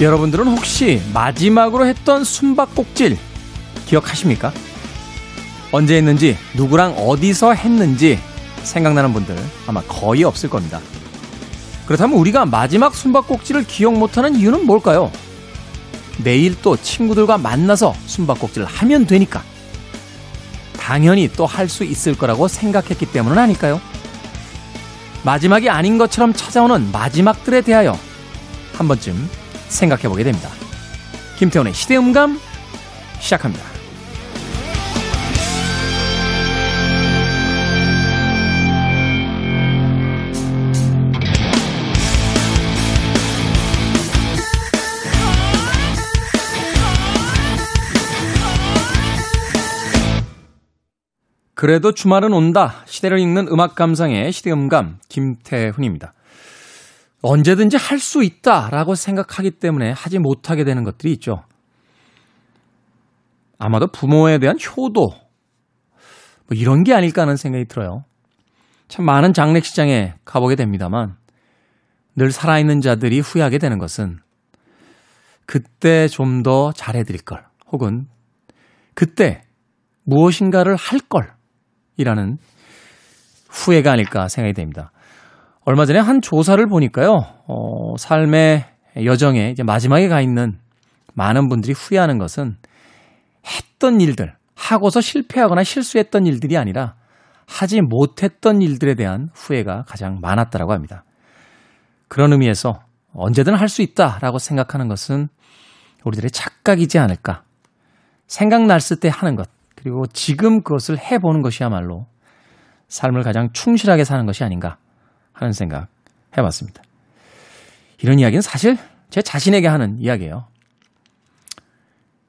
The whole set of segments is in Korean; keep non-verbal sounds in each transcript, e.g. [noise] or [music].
여러분들은 혹시 마지막으로 했던 숨바꼭질 기억하십니까? 언제 했는지, 누구랑 어디서 했는지 생각나는 분들 아마 거의 없을 겁니다. 그렇다면 우리가 마지막 숨바꼭질을 기억 못하는 이유는 뭘까요? 내일 또 친구들과 만나서 숨바꼭질을 하면 되니까. 당연히 또 할 수 있을 거라고 생각했기 때문은 아닐까요? 마지막이 아닌 것처럼 찾아오는 마지막들에 대하여 한 번쯤 생각해 보게 됩니다. 김태훈의 시대음감 시작합니다. 그래도 주말은 온다. 시대를 읽는 음악 감상의 시대음감 김태훈입니다. 언제든지 할 수 있다라고 생각하기 때문에 하지 못하게 되는 것들이 있죠. 아마도 부모에 대한 효도, 뭐 이런 게 아닐까 하는 생각이 들어요. 참 많은 장례식장에 가보게 됩니다만 늘 살아있는 자들이 후회하게 되는 것은 그때 좀 더 잘해드릴 걸, 혹은 그때 무엇인가를 할 걸, 이라는 후회가 아닐까 생각이 됩니다. 얼마 전에 한 조사를 보니까요, 어, 삶의 여정에 이제 마지막에 가 있는 많은 분들이 후회하는 것은 했던 일들, 하고서 실패하거나 실수했던 일들이 아니라 하지 못했던 일들에 대한 후회가 가장 많았다라고 합니다. 그런 의미에서 언제든 할 수 있다라고 생각하는 것은 우리들의 착각이지 않을까. 생각났을 때 하는 것, 그리고 지금 그것을 해보는 것이야말로 삶을 가장 충실하게 사는 것이 아닌가 하는 생각 해봤습니다. 이런 이야기는 사실 제 자신에게 하는 이야기예요.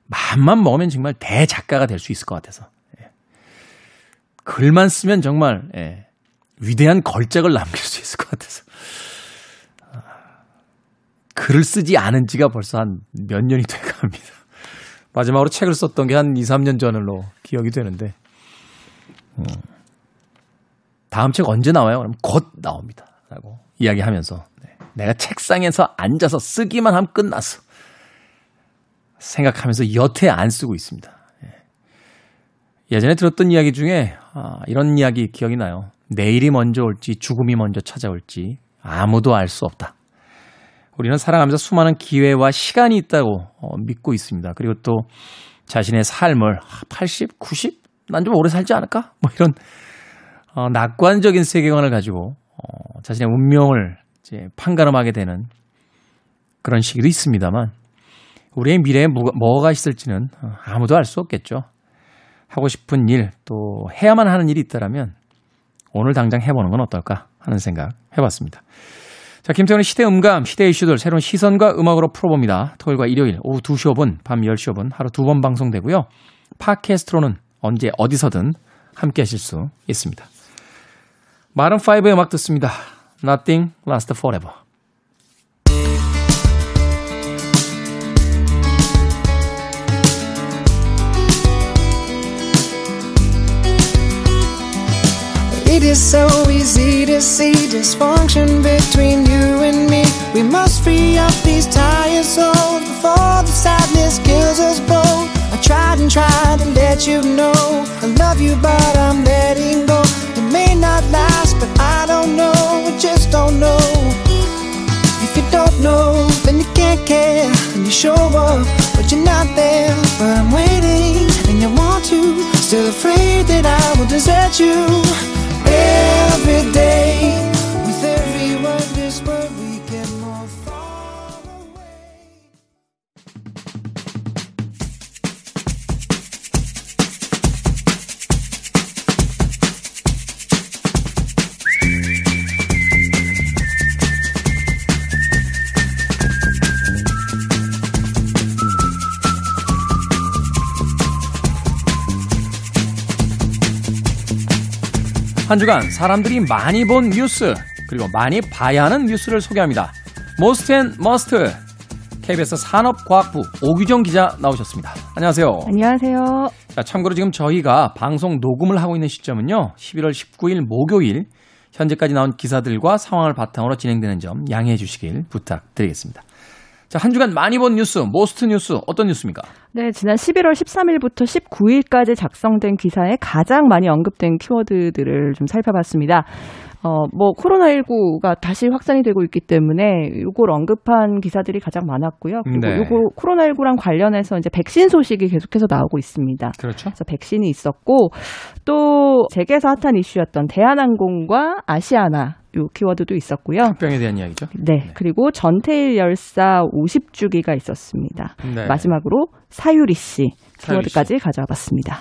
마음만 먹으면 정말 대작가가 될 수 있을 것 같아서. 예. 글만 쓰면 정말 예, 위대한 걸작을 남길 수 있을 것 같아서. 아, 글을 쓰지 않은 지가 벌써 한 몇 년이 돼갑니다. 마지막으로 책을 썼던 게 한 2, 3년 전으로 기억이 되는데, 음, 다음 책 언제 나와요? 그럼 곧 나옵니다. 라고 이야기하면서, 네, 내가 책상에서 앉아서 쓰기만 하면 끝났어. 생각하면서 여태 안 쓰고 있습니다. 예. 예전에 들었던 이야기 중에 아, 이런 이야기 기억이 나요. 내일이 먼저 올지 죽음이 먼저 찾아올지 아무도 알 수 없다. 우리는 살아가면서 수많은 기회와 시간이 있다고 어, 믿고 있습니다. 그리고 또 자신의 삶을 80, 90? 난 좀 오래 살지 않을까? 뭐 이런 어, 낙관적인 세계관을 가지고 어, 자신의 운명을 이제 판가름하게 되는 그런 시기도 있습니다만 우리의 미래에 뭐가, 뭐가 있을지는 어, 아무도 알 수 없겠죠. 하고 싶은 일, 또 해야만 하는 일이 있다라면 오늘 당장 해보는 건 어떨까 하는 생각 해봤습니다. 자, 김태훈의 시대 음감, 시대 이슈들 새로운 시선과 음악으로 풀어봅니다. 토요일과 일요일 오후 2시 5분, 밤 10시 5분 하루 두 번 방송되고요. 팟캐스트로는 언제 어디서든 함께 하실 수 있습니다. 마른 5의 음악 듣습니다. Nothing lasts forever. It is so easy to see dysfunction between you and me. We must free up these tired souls before the sadness kills us both. I tried and tried to let you know I love you, but I'm letting go. May not last, but I don't know. I just don't know. If you don't know, then you can't care. And you show up, but you're not there. But I'm waiting, and you want to. Still afraid that I will desert you every day. 한 주간 사람들이 많이 본 뉴스 그리고 많이 봐야 하는 뉴스를 소개합니다. Most and Must KBS 산업과학부 오규정 기자 나오셨습니다. 안녕하세요. 안녕하세요. 자, 참고로 지금 저희가 방송 녹음을 하고 있는 시점은요. 11월 19일 목요일 현재까지 나온 기사들과 상황을 바탕으로 진행되는 점 양해해 주시길 부탁드리겠습니다. 자, 한 주간 많이 본 뉴스, most 뉴스 어떤 뉴스입니까? 네, 지난 11월 13일부터 19일까지 작성된 기사에 가장 많이 언급된 키워드들을 좀 살펴봤습니다. 어, 뭐, 코로나19가 다시 확산이 되고 있기 때문에 요걸 언급한 기사들이 가장 많았고요. 그리고 네. 요거 코로나19랑 관련해서 이제 백신 소식이 계속해서 나오고 있습니다. 그렇죠. 그래서 백신이 있었고 또 재계에서 핫한 이슈였던 대한항공과 아시아나 요 키워드도 있었고요. 병에 대한 이야기죠. 네, 그리고 전태일 열사 50주기가 있었습니다. 네. 마지막으로 사유리 씨 사유리 키워드까지 가져와 봤습니다.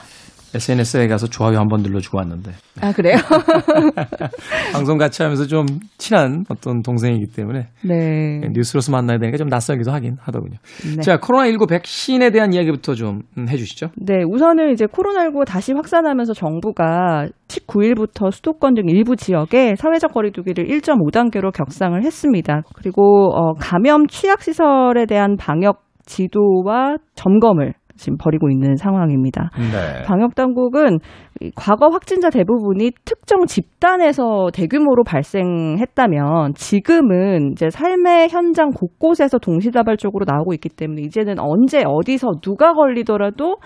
SNS에 가서 좋아요 한 번 눌러주고 왔는데 아, 그래요? [laughs] 방송 같이 하면서 좀 친한 어떤 동생이기 때문에 네. 뉴스로서 만나야 되니까 좀 낯설기도 하긴 하더군요. 네. 자, 코로나19 백신에 대한 이야기부터 좀 음, 해주시죠. 네, 우선은 이제 코로나19 다시 확산하면서 정부가 19일부터 수도권 등 일부 지역에 사회적 거리두기를 1.5단계로 격상을 했습니다. 그리고 어, 감염 취약 시설에 대한 방역 지도와 점검을 지금 벌이고 있는 상황입니다. 네. 방역 당국은 이 과거 확진자 대부분이 특정 집단에서 대규모로 발생했다면 지금은 이제 삶의 현장 곳곳에서 동시다발적으로 나오고 있기 때문에 이제는 언제 어디서 누가 걸리더라도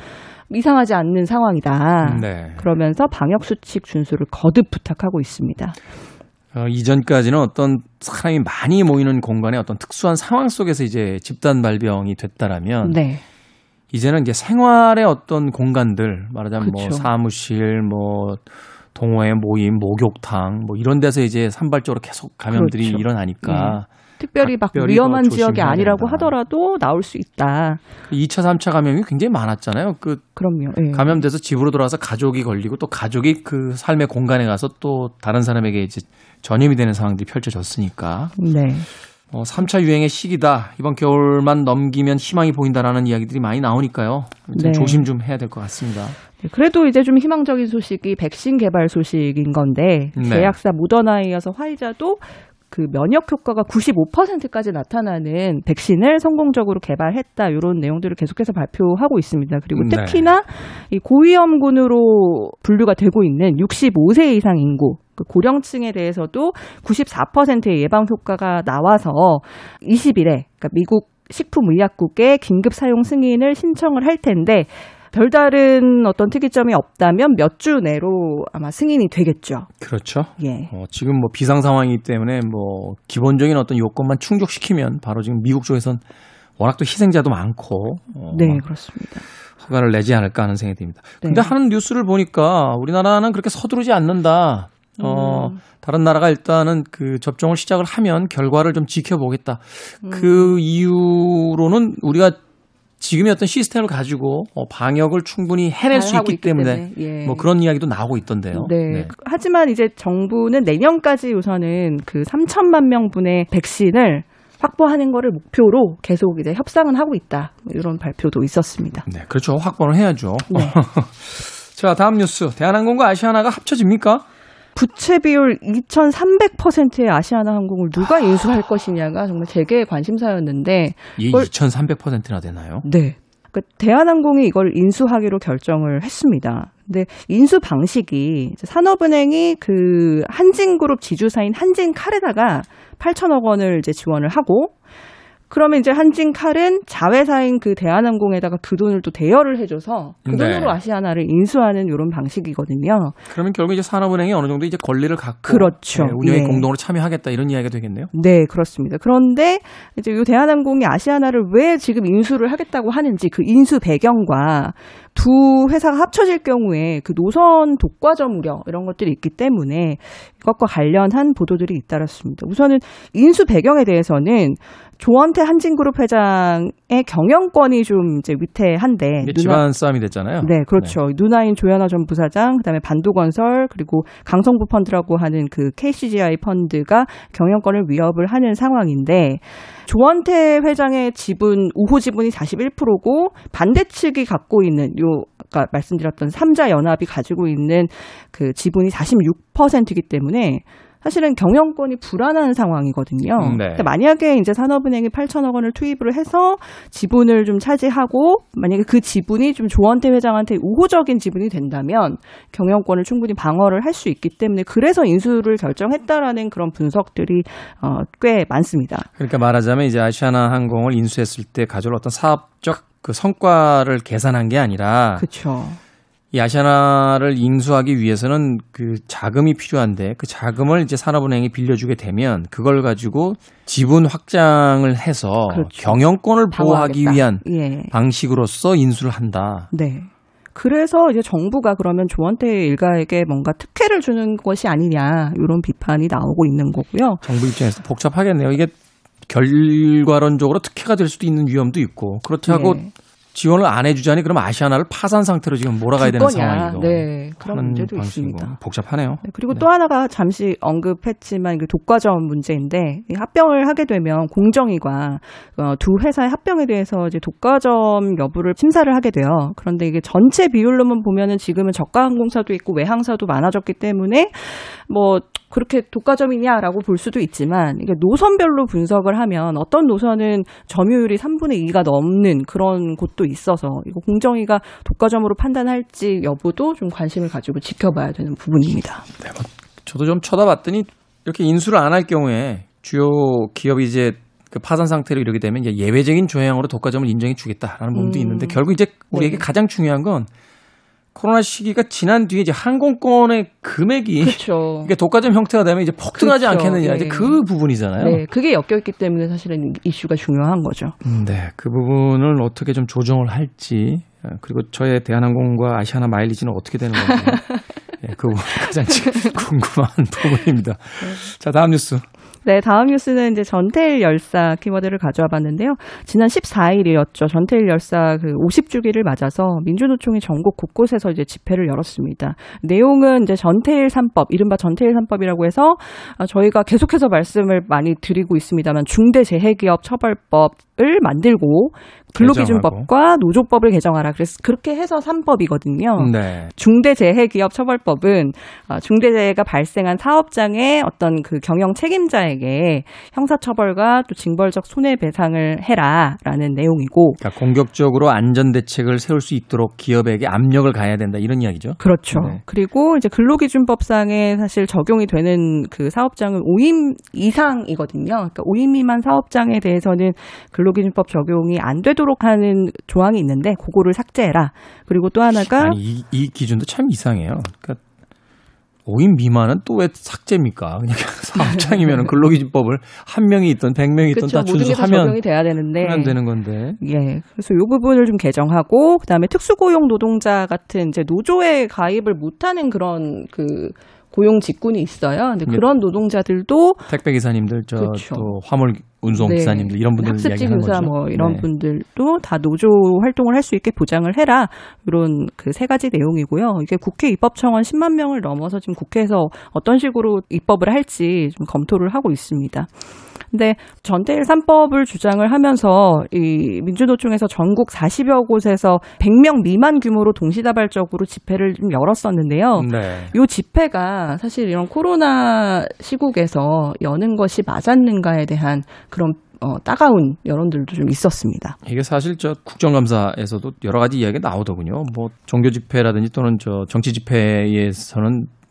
이상하지 않는 상황이다. 네. 그러면서 방역 수칙 준수를 거듭 부탁하고 있습니다. 어, 이전까지는 어떤 사람이 많이 모이는 공간에 어떤 특수한 상황 속에서 이제 집단 발병이 됐다라면 네. 이제는 이제 생활의 어떤 공간들 말하자면 뭐 그쵸. 사무실 뭐 동호회 모임 목욕탕 뭐 이런 데서 이제 산발적으로 계속 감염들이 그렇죠. 일어나니까 특별히 막 위험한 더 지역이 아니라고 된다. 하더라도 나올 수 있다. 2차 3차 감염이 굉장히 많았잖아요. 그 그럼요. 예. 감염돼서 집으로 돌아와서 가족이 걸리고 또 가족이 그 삶의 공간에 가서 또 다른 사람에게 이제 전염이 되는 상황들이 펼쳐졌으니까 네. 어, 3차 유행의 시기다. 이번 겨울만 넘기면 희망이 보인다라는 이야기들이 많이 나오니까요. 좀 네. 조심 좀 해야 될 것 같습니다. 네, 그래도 이제 좀 희망적인 소식이 백신 개발 소식인 건데 네. 제약사 모더나에 이어서 화이자도 그 면역 효과가 95%까지 나타나는 백신을 성공적으로 개발했다 이런 내용들을 계속해서 발표하고 있습니다. 그리고 네. 특히나 이 고위험군으로 분류가 되고 있는 65세 이상 인구 그 고령층에 대해서도 94%의 예방 효과가 나와서 20일에 그러니까 미국 식품의약국에 긴급 사용 승인을 신청을 할 텐데 별다른 어떤 특이점이 없다면 몇 주 내로 아마 승인이 되겠죠. 그렇죠. 예. 어, 지금 뭐 비상 상황이기 때문에 뭐 기본적인 어떤 요건만 충족시키면 바로 지금 미국 쪽에선 워낙 또 희생자도 많고 어, 네, 그렇습니다. 허가를 내지 않을까 하는 생각이 듭니다. 네. 근데 하는 뉴스를 보니까 우리나라는 그렇게 서두르지 않는다. 어, 음. 다른 나라가 일단은 그 접종을 시작을 하면 결과를 좀 지켜보겠다. 음. 그 이유로는 우리가 지금의 어떤 시스템을 가지고 어, 방역을 충분히 해낼 수 있기 있기 때문에, 때문에, 예. 뭐 그런 이야기도 나오고 있던데요. 네. 하지만 이제 정부는 내년까지 우선은 그 3천만 명분의 백신을 확보하는 거를 목표로 계속 이제 협상은 하고 있다. 이런 발표도 있었습니다. 네, 그렇죠. 확보를 해야죠. 네. [laughs] 자, 다음 뉴스. 대한항공과 아시아나가 합쳐집니까? 부채 비율 2,300%의 아시아나 항공을 누가 인수할 것이냐가 정말 재계의 관심사였는데 이게 그걸- 2,300%나 되나요? 네. 그 대한항공이 이걸 인수하기로 결정을 했습니다. 근데 인수 방식이 산업은행이 그 한진그룹 지주사인 한진칼에다가 8천억 원을 이제 지원을 하고 그러면 이제 한진 칼은 자회사인 그 대한항공에다가 그 돈을 또 대여를 해줘서 그 네. 돈으로 아시아나를 인수하는 이런 방식이거든요. 그러면 결국 이제 산업은행이 어느 정도 이제 권리를 갖고 그렇죠. 네, 운영에 예. 공동으로 참여하겠다 이런 이야기가 되겠네요. 네, 그렇습니다. 그런데 이제 이 대한항공이 아시아나를 왜 지금 인수를 하겠다고 하는지 그 인수 배경과 두 회사가 합쳐질 경우에 그 노선 독과점 우려 이런 것들이 있기 때문에 이것과 관련한 보도들이 잇따랐습니다. 우선은 인수 배경에 대해서는 조원태 한진그룹 회장의 경영권이 좀 이제 위태한데 누나- 집안 싸움이 됐잖아요. 네, 그렇죠. 누나인 조현아 전 부사장, 그다음에 반도건설 그리고 강성부 펀드라고 하는 그 KCGI 펀드가 경영권을 위협을 하는 상황인데 조원태 회장의 지분 우호 지분이 41%고 반대 측이 갖고 있는 요 아까 말씀드렸던 삼자 연합이 가지고 있는 그 지분이 46%이기 때문에 사실은 경영권이 불안한 상황이거든요. 네. 그러니까 만약에 이제 산업은행이 8천억 원을 투입을 해서 지분을 좀 차지하고 만약에 그 지분이 좀 조원태 회장한테 우호적인 지분이 된다면 경영권을 충분히 방어를 할 수 있기 때문에 그래서 인수를 결정했다라는 그런 분석들이 어, 꽤 많습니다. 그러니까 말하자면 이제 아시아나 항공을 인수했을 때 가져올 어떤 사업적 그 성과를 계산한 게 아니라 그렇죠. 이 아시아나를 인수하기 위해서는 그 자금이 필요한데 그 자금을 이제 산업은행이 빌려주게 되면 그걸 가지고 지분 확장을 해서 그렇죠. 경영권을 보호하기 방어하겠다. 위한 예. 방식으로서 인수를 한다. 네. 그래서 이제 정부가 그러면 조원태 일가에게 뭔가 특혜를 주는 것이 아니냐 이런 비판이 나오고 있는 거고요. 정부 입장에서 복잡하겠네요. 이게 결과론적으로 특혜가 될 수도 있는 위험도 있고 그렇다고 네. 지원을 안 해주자니 그럼 아시아나를 파산 상태로 지금 몰아가야 되는. 상황이고. 네, 그런 문제도. 있습니다. 복잡하네요. 네, 그리고 네. 또 하나가 잠시 언급했지만 그 독과점 문제인데 이 합병을 하게 되면 공정위가 어, 두 회사의 합병에 대해서 이제 독과점 여부를 심사를 하게 돼요. 그런데 이게 전체 비율로만 보면은 지금은 저가 항공사도 있고 외항사도 많아졌기 때문에 뭐 그렇게 독과점이냐라고 볼 수도 있지만 이게 노선별로 분석을 하면 어떤 노선은 점유율이 3분의 2가 넘는 그런 곳도 있어서 이거 공정위가 독과점으로 판단할지 여부도 좀 관심을 가지고 지켜봐야 되는 부분입니다. 저도 좀 쳐다봤더니 이렇게 인수를 안 할 경우에 주요 기업이 이제 그 파산 상태로 이르게 되면 이제 예외적인 조항으로 독과점을 인정해 주겠다라는 부분도 음. 있는데 결국 이제 우리에게 네. 가장 중요한 건 코로나 시기가 지난 뒤에 이제 항공권의 금액이 그렇죠. [laughs] 이게 독과점 형태가 되면 이제 폭등하지 그렇죠. 않겠느냐 이제 네. 그 부분이잖아요. 네, 그게 엮여 있기 때문에 사실은 이슈가 중요한 거죠. 음, 네, 그 부분을 어떻게 좀 조정을 할지 어, 그리고 저의 대한항공과 아시아나 마일리지는 어떻게 되는 건지 [laughs] 예, 그 부분 가장 지금 [laughs] 궁금한 부분입니다. 자, 다음 뉴스. 네, 다음 뉴스는 이제 전태일 열사 키워드를 가져와 봤는데요. 지난 14일이었죠. 전태일 열사 그 50주기를 맞아서 민주노총이 전국 곳곳에서 이제 집회를 열었습니다. 내용은 이제 전태일 3법, 이른바 전태일 3법이라고 해서 아, 저희가 계속해서 말씀을 많이 드리고 있습니다만 중대재해기업 처벌법을 만들고 근로기준법과 노조법을 개정하라. 그래서 그렇게 해서 3법이거든요. 네. 중대재해기업 처벌법은 어, 중대재해가 발생한 사업장의 어떤 그 경영 책임자에게 형사처벌과 또 징벌적 손해배상을 해라라는 내용이고 그러니까 공격적으로 안전 대책을 세울 수 있도록 기업에게 압력을 가해야 된다 이런 이야기죠. 그렇죠. 네. 그리고 이제 근로기준법상에 사실 적용이 되는 그 사업장은 5인 이상이거든요. 그러니까 5인 미만 사업장에 대해서는 근로기준법 적용이 안 되도 록 하는 조항이 있는데 그거를 삭제해라. 그리고 또 하나가 아니 이, 이 기준도 참 이상해요. 그러니까 5인 미만은 또 왜 삭제입니까? 그냥 [laughs] 사업장이면 근로기준법을 한 명이 있던 100명이 있던 그렇죠. 다 준수하면 적용이 돼야 되는데 되는 건데. 예. 그래서 이 부분을 좀 개정하고 그다음에 특수고용 노동자 같은 이제 노조에 가입을 못 하는 그런 그 고용 직군이 있어요. 근데 네. 그런 노동자들도 택배 기사님들 저 또. 화물 운송 네. 기사님들 이런 분들 학습지 교사 거죠. 뭐 이런 네. 분들도 다 노조 활동을 할 수 있게 보장을 해라 이런 그 세 가지 내용이고요. 이게 국회 입법 청원 10만 명을 넘어서 지금 국회에서 어떤 식으로 입법을 할지 좀 검토를 하고 있습니다. 근데 전태일 3법을 주장을 하면서 이 민주노총에서 전국 40여 곳에서 100명 미만 규모로 동시다발적으로 집회를 좀 열었었는데요. 네. 요 집회가 사실 이런 코로나 시국에서 여는 것이 맞았는가에 대한 그런 어, 따가운 여론들도 좀 있었습니다. 이게 사실 저 국정감사에서도 여러 가지 이야기가 나오더군요. 뭐 종교 집회라든지 또는 저 정치 집회에서는 막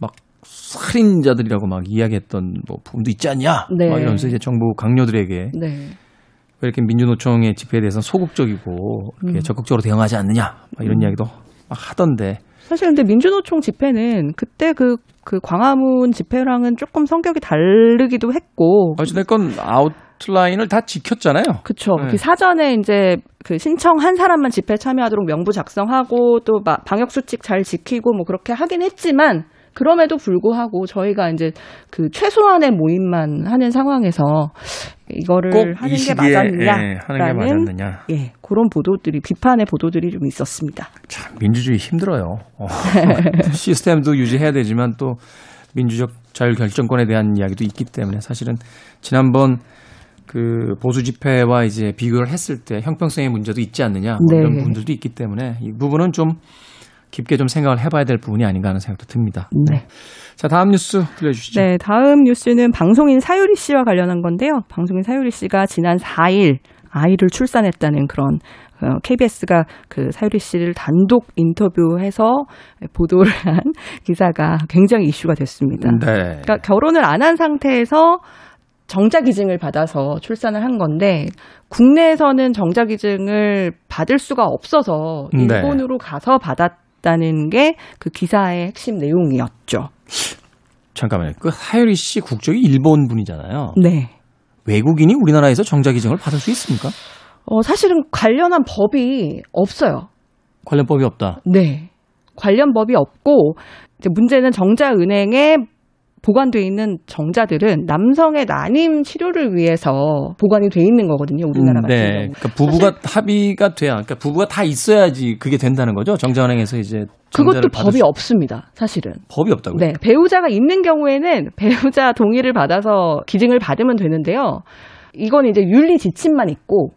살인자들이라고 막 이야기했던 뭐 부분도 있지 않냐? 네. 막 이러면서 이제 정부 강요들에게 네. 왜 이렇게 민주노총의 집회에 대해서 소극적이고 이렇게 음. 적극적으로 대응하지 않느냐? 막 이런 이야기도 막 하던데. 사실 근데 민주노총 집회는 그때 그, 그 광화문 집회랑은 조금 성격이 다르기도 했고. 어찌됐건 아웃라인을 다 지켰잖아요. 그쵸. 네. 그 사전에 이제 그 신청한 사람만 집회 참여하도록 명부 작성하고 또막 방역수칙 잘 지키고 뭐 그렇게 하긴 했지만 그럼에도 불구하고 저희가 이제 그 최소한의 모임만 하는 상황에서 이거를 꼭 하는 이게 맞았느냐? 예, 하는 게 맞았느냐. 예, 그런 보도들이 비판의 보도들이 좀 있었습니다. 참 민주주의 힘들어요. 어. [laughs] 시스템도 유지해야 되지만 또 민주적 자율 결정권에 대한 이야기도 있기 때문에 사실은 지난번 그 보수 집회와 이제 비교를 했을 때 형평성의 문제도 있지 않느냐 뭐 네. 이런 부분들도 있기 때문에 이 부분은 좀 깊게 좀 생각을 해봐야 될 부분이 아닌가 하는 생각도 듭니다. 네. 자, 다음 뉴스 들려주시죠. 네, 다음 뉴스는 방송인 사유리 씨와 관련한 건데요. 방송인 사유리 씨가 지난 4일 아이를 출산했다는 그런 어, KBS가 그 사유리 씨를 단독 인터뷰해서 보도를 [laughs] 한 기사가 굉장히 이슈가 됐습니다. 네. 그러니까 결혼을 안 한 상태에서 정자 기증을 받아서 출산을 한 건데 국내에서는 정자 기증을 받을 수가 없어서 네. 일본으로 가서 받았 다는 게 그 기사의 핵심 내용이었죠. 잠깐만요. 그 하유리 씨 국적이 일본 분이잖아요. 네. 외국인이 우리나라에서 정자 기증을 받을 수 있습니까? 어, 사실은 관련한 법이 없어요. 관련 법이 없다. 네. 관련 법이 없고 이제 문제는 정자은행에 보관돼 있는 정자들은 남성의 난임 치료를 위해서 보관이 돼 있는 거거든요. 우리나라 같은 네. 경우. 그러니까 부부가 합의가 돼야, 그러니까 부부가 다 있어야지 그게 된다는 거죠. 정자은행에서 이제 그것도 법이 수- 없습니다. 사실은. 법이 없다고요? 네. 배우자가 있는 경우에는 [laughs] 배우자 동의를 받아서 기증을 받으면 되는데요. 이건 이제 윤리 지침만 있고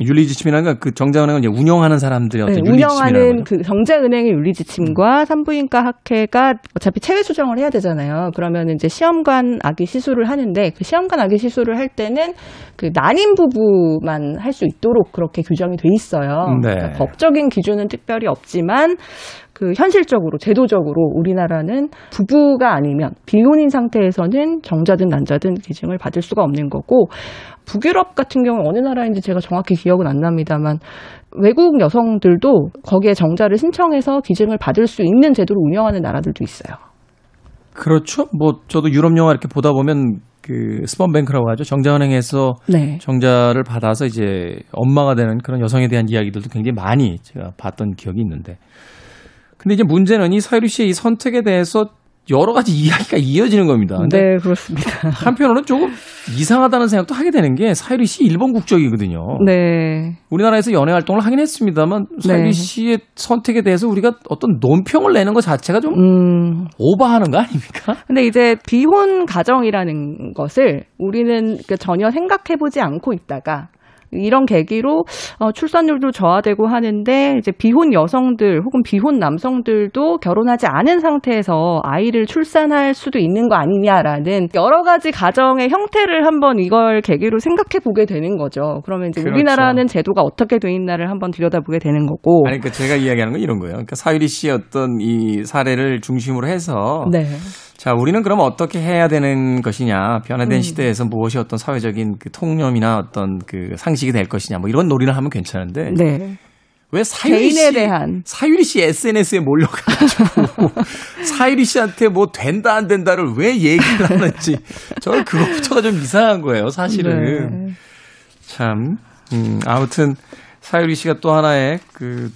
윤리지침이라는 건 그 정자은행을 이제 운영하는 사람들의 어떤 네, 운영하는. 그 정자은행의 윤리지침과 산부인과 학회가 어차피 체외 수정을 해야 되잖아요. 그러면 이제 시험관 아기 시술을 하는데 그 시험관 아기 시술을 할 때는 그 난임 부부만 할 수 있도록 그렇게 규정이 돼 있어요. 네. 그러니까 법적인 기준은 특별히 없지만 그 현실적으로 제도적으로 우리나라는 부부가 아니면 비혼인 상태에서는 정자든 난자든 기증을 받을 수가 없는 거고 북유럽 같은 경우 어느 나라인지 제가 정확히 기억은 안 납니다만 외국 여성들도 거기에 정자를 신청해서 기증을 받을 수 있는 제도를 운영하는 나라들도 있어요. 그렇죠. 뭐 저도 유럽 영화 이렇게 보다 보면 그 스펀뱅크라고 하죠. 정자은행에서 네. 정자를 받아서 이제 엄마가 되는 그런 여성에 대한 이야기들도 굉장히 많이 제가 봤던 기억이 있는데. 근데 이제 문제는 이 사유리 씨의 이 선택에 대해서 여러 가지 이야기가 이어지는 겁니다. 네, 그렇습니다. [laughs] 한편으로는 조금 이상하다는 생각도 하게 되는 게 사유리 씨 일본 국적이거든요. 네. 우리나라에서 연애 활동을 하긴 했습니다만 사유리 네. 씨의 선택에 대해서 우리가 어떤 논평을 내는 것 자체가 좀 음. 오버하는 거 아닙니까? 근데 이제 비혼 가정이라는 것을 우리는 그 전혀 생각해보지 않고 있다가 이런 계기로 어, 출산율도 저하되고 하는데 이제 비혼 여성들 혹은 비혼 남성들도 결혼하지 않은 상태에서 아이를 출산할 수도 있는 거 아니냐라는 여러 가지 가정의 형태를 한번 이걸 계기로 생각해 보게 되는 거죠. 그러면 이제 그렇죠. 우리나라는 제도가 어떻게 돼 있나를 한번 들여다보게 되는 거고. 아니, 그러니까 제가 이야기하는 건 이런 거예요. 그러니까 사유리 씨의 어떤 이 사례를 중심으로 해서 네. 자, 우리는 그럼 어떻게 해야 되는 것이냐, 변화된 음. 시대에서 무엇이 어떤 사회적인 그 통념이나 어떤 그 상식이 될 것이냐, 뭐 이런 놀이를 하면 괜찮은데 네. 왜 사유리 개인에 씨, 대한. 사유리 씨 SNS에 몰려가지고 [laughs] 사유리 씨한테 뭐 된다 안 된다를 왜 얘기를 하는지 저는 그것부터가 좀 이상한 거예요, 사실은. 네. 참, 음, 아무튼 사유리 씨가 또 하나의 그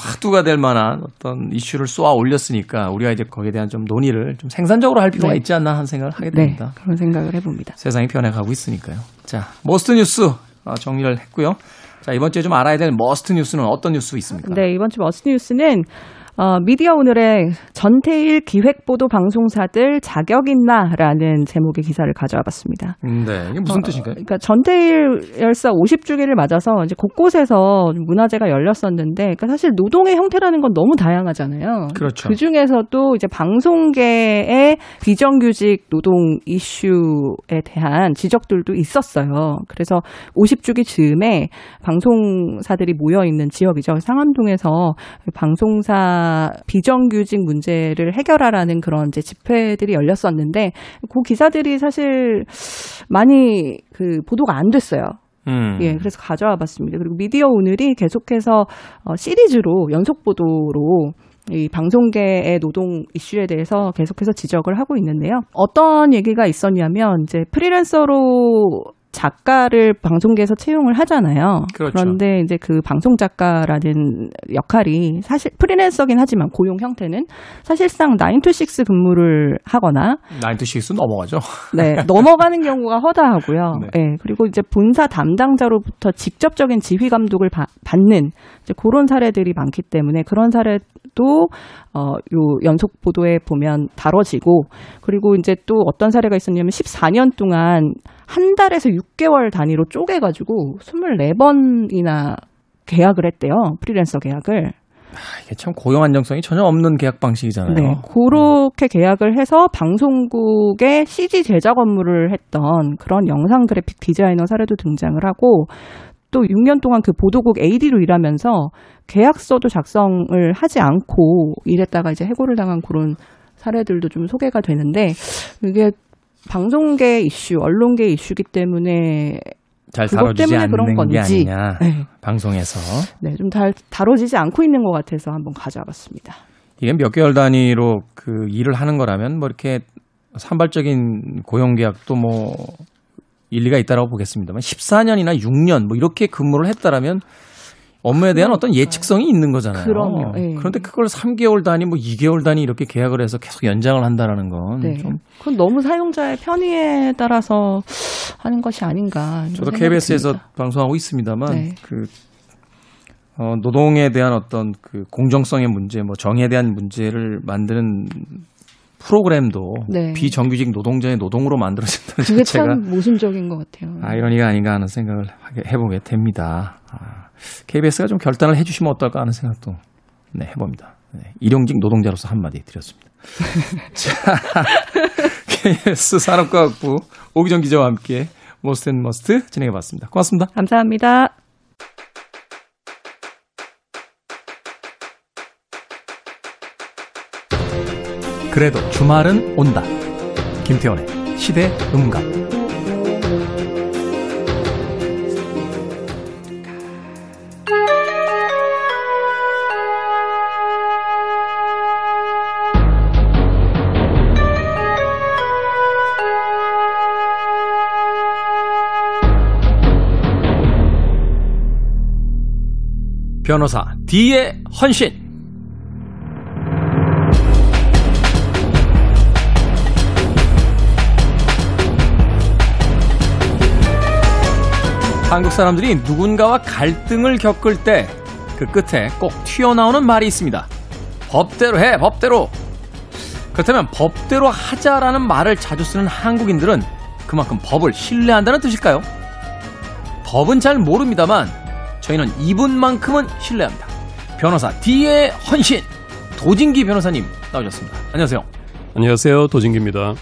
화두가 될 만한 어떤 이슈를 쏘아 올렸으니까 우리가 이제 거기에 대한 좀 논의를 좀 생산적으로 할 필요가 네. 있지 않나 하는 생각을 하게 네. 됩니다. 그런 생각을 해봅니다. 세상이 변해가고 있으니까요. 자, must 뉴스 어, 정리를 했고요. 자, 이번 주에 좀 알아야 될 must 뉴스는 어떤 뉴스 있습니까? 네, 이번 주 must 뉴스는 어, 미디어 오늘의 전태일 기획보도 방송사들 자격 있나라는 제목의 기사를 가져와 봤습니다. 음, 네. 이게 무슨 어, 뜻인가요? 그러니까 전태일 열사 50주기를 맞아서 이제 곳곳에서 문화제가 열렸었는데, 그러니까 사실 노동의 형태라는 건 너무 다양하잖아요. 그렇죠. 그 중에서도 이제 방송계의 비정규직 노동 이슈에 대한 지적들도 있었어요. 그래서 50주기 즈음에 방송사들이 모여 있는 지역이죠. 상암동에서 방송사 비정규직 문제를 해결하라는 그런 이제 집회들이 열렸었는데 그 기사들이 사실 많이 그 보도가 안 됐어요. 음. 예, 그래서 가져와 봤습니다. 그리고 미디어 오늘이 계속해서 어, 시리즈로 연속 보도로 이 방송계의 노동 이슈에 대해서 계속해서 지적을 하고 있는데요. 어떤 얘기가 있었냐면 이제 프리랜서로 작가를 방송계에서 채용을 하잖아요. 그렇죠. 런데 이제 그 방송 작가라는 역할이 사실 프리랜서긴 하지만 고용 형태는 사실상 9to6 근무를 하거나 나인투 식스 넘어가죠. [laughs] 네, 넘어가는 경우가 허다하고요. 네. 네. 그리고 이제 본사 담당자로부터 직접적인 지휘 감독을 바- 받는 이제 그런 사례들이 많기 때문에 그런 사례 도 어, 요 연속 보도에 보면 다뤄지고 그리고 이제 또 어떤 사례가 있었냐면 14년 동안 한 달에서 6개월 단위로 쪼개 가지고 24번이나 계약을 했대요. 프리랜서 계약을. 이게 참 고용 안정성이 전혀 없는 계약 방식이잖아요. 네, 그렇게 계약을 해서 방송국의 CG 제작 업무를 했던 그런 영상 그래픽 디자이너 사례도 등장을 하고 또 6년 동안 그 보도국 AD로 일하면서 계약서도 작성을 하지 않고 일했다가 이제 해고를 당한 그런 사례들도 좀 소개가 되는데 이게 방송계 이슈, 언론계 이슈기 때문에 잘 다뤄지지 때문에 않는 그런 게 건지. 아니냐. 네, 방송에서 네, 좀 다, 다뤄지지 않고 있는 것 같아서 한번 가져와봤습니다. 이게 몇 개월 단위로 그 일을 하는 거라면 뭐 이렇게 산발적인 고용 계약도 뭐 일리가 있다라고 보겠습니다만 14년이나 6년 뭐 이렇게 근무를 했다라면 업무에 대한 어떤 예측성이 있는 거잖아요. 그럼요. 예. 그런데 그걸 3개월 단위 뭐 2개월 단위 이렇게 계약을 해서 계속 연장을 한다라는 건 네. 좀 그건 너무 사용자의 편의에 따라서 하는 것이 아닌가. 저도 KBS에서 듭니다. 방송하고 있습니다만 네. 그 어, 노동에 대한 어떤 그 공정성의 문제, 뭐 정의에 대한 문제를 만드는 프로그램도 네. 비정규직 노동자의 노동으로 만들어진다는 그게 자체가 참 모순적인 것 같아요. 아이러니가 아닌가 하는 생각을 해보게 됩니다. 아, KBS가 좀 결단을 해주시면 어떨까 하는 생각도 네, 해봅니다. 네, 일용직 노동자로서 한마디 드렸습니다. [laughs] 자, KBS 산업과학부 오기정 기자와 함께 Most and Must 진행해봤습니다. 고맙습니다. 감사합니다. 그래도 주말은 온다. 김태훈의 시대 음감. 변호사 D의 헌신. 한국 사람들이 누군가와 갈등을 겪을 때 그 끝에 꼭 튀어나오는 말이 있습니다. 법대로 해, 법대로. 그렇다면 법대로 하자라는 말을 자주 쓰는 한국인들은 그만큼 법을 신뢰한다는 뜻일까요? 법은 잘 모릅니다만 저희는 이분만큼은 신뢰합니다. 변호사 D의 헌신 도진기 변호사님 나오셨습니다. 안녕하세요. 안녕하세요. 도진기입니다.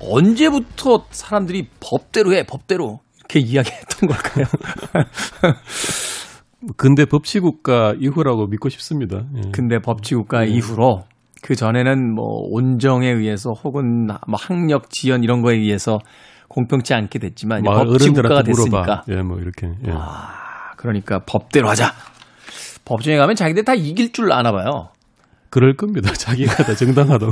언제부터 사람들이 법대로 해, 법대로 이렇게 이야기했던 걸까요? [laughs] 근대 법치국가 이후라고 믿고 싶습니다. 예. 근데 법치국가 이후로 그 전에는 뭐 온정에 의해서 혹은 뭐 학력 지연 이런 거에 의해서 공평치 않게 됐지만 법치국가가 어른들한테 됐으니까 물어봐. 예, 뭐 이렇게. 예. 아, 그러니까 법대로 하자. 법정에 가면 자기들 다 이길 줄 아나 봐요. 그럴 겁니다. [laughs] 자기가 다 정당하다고.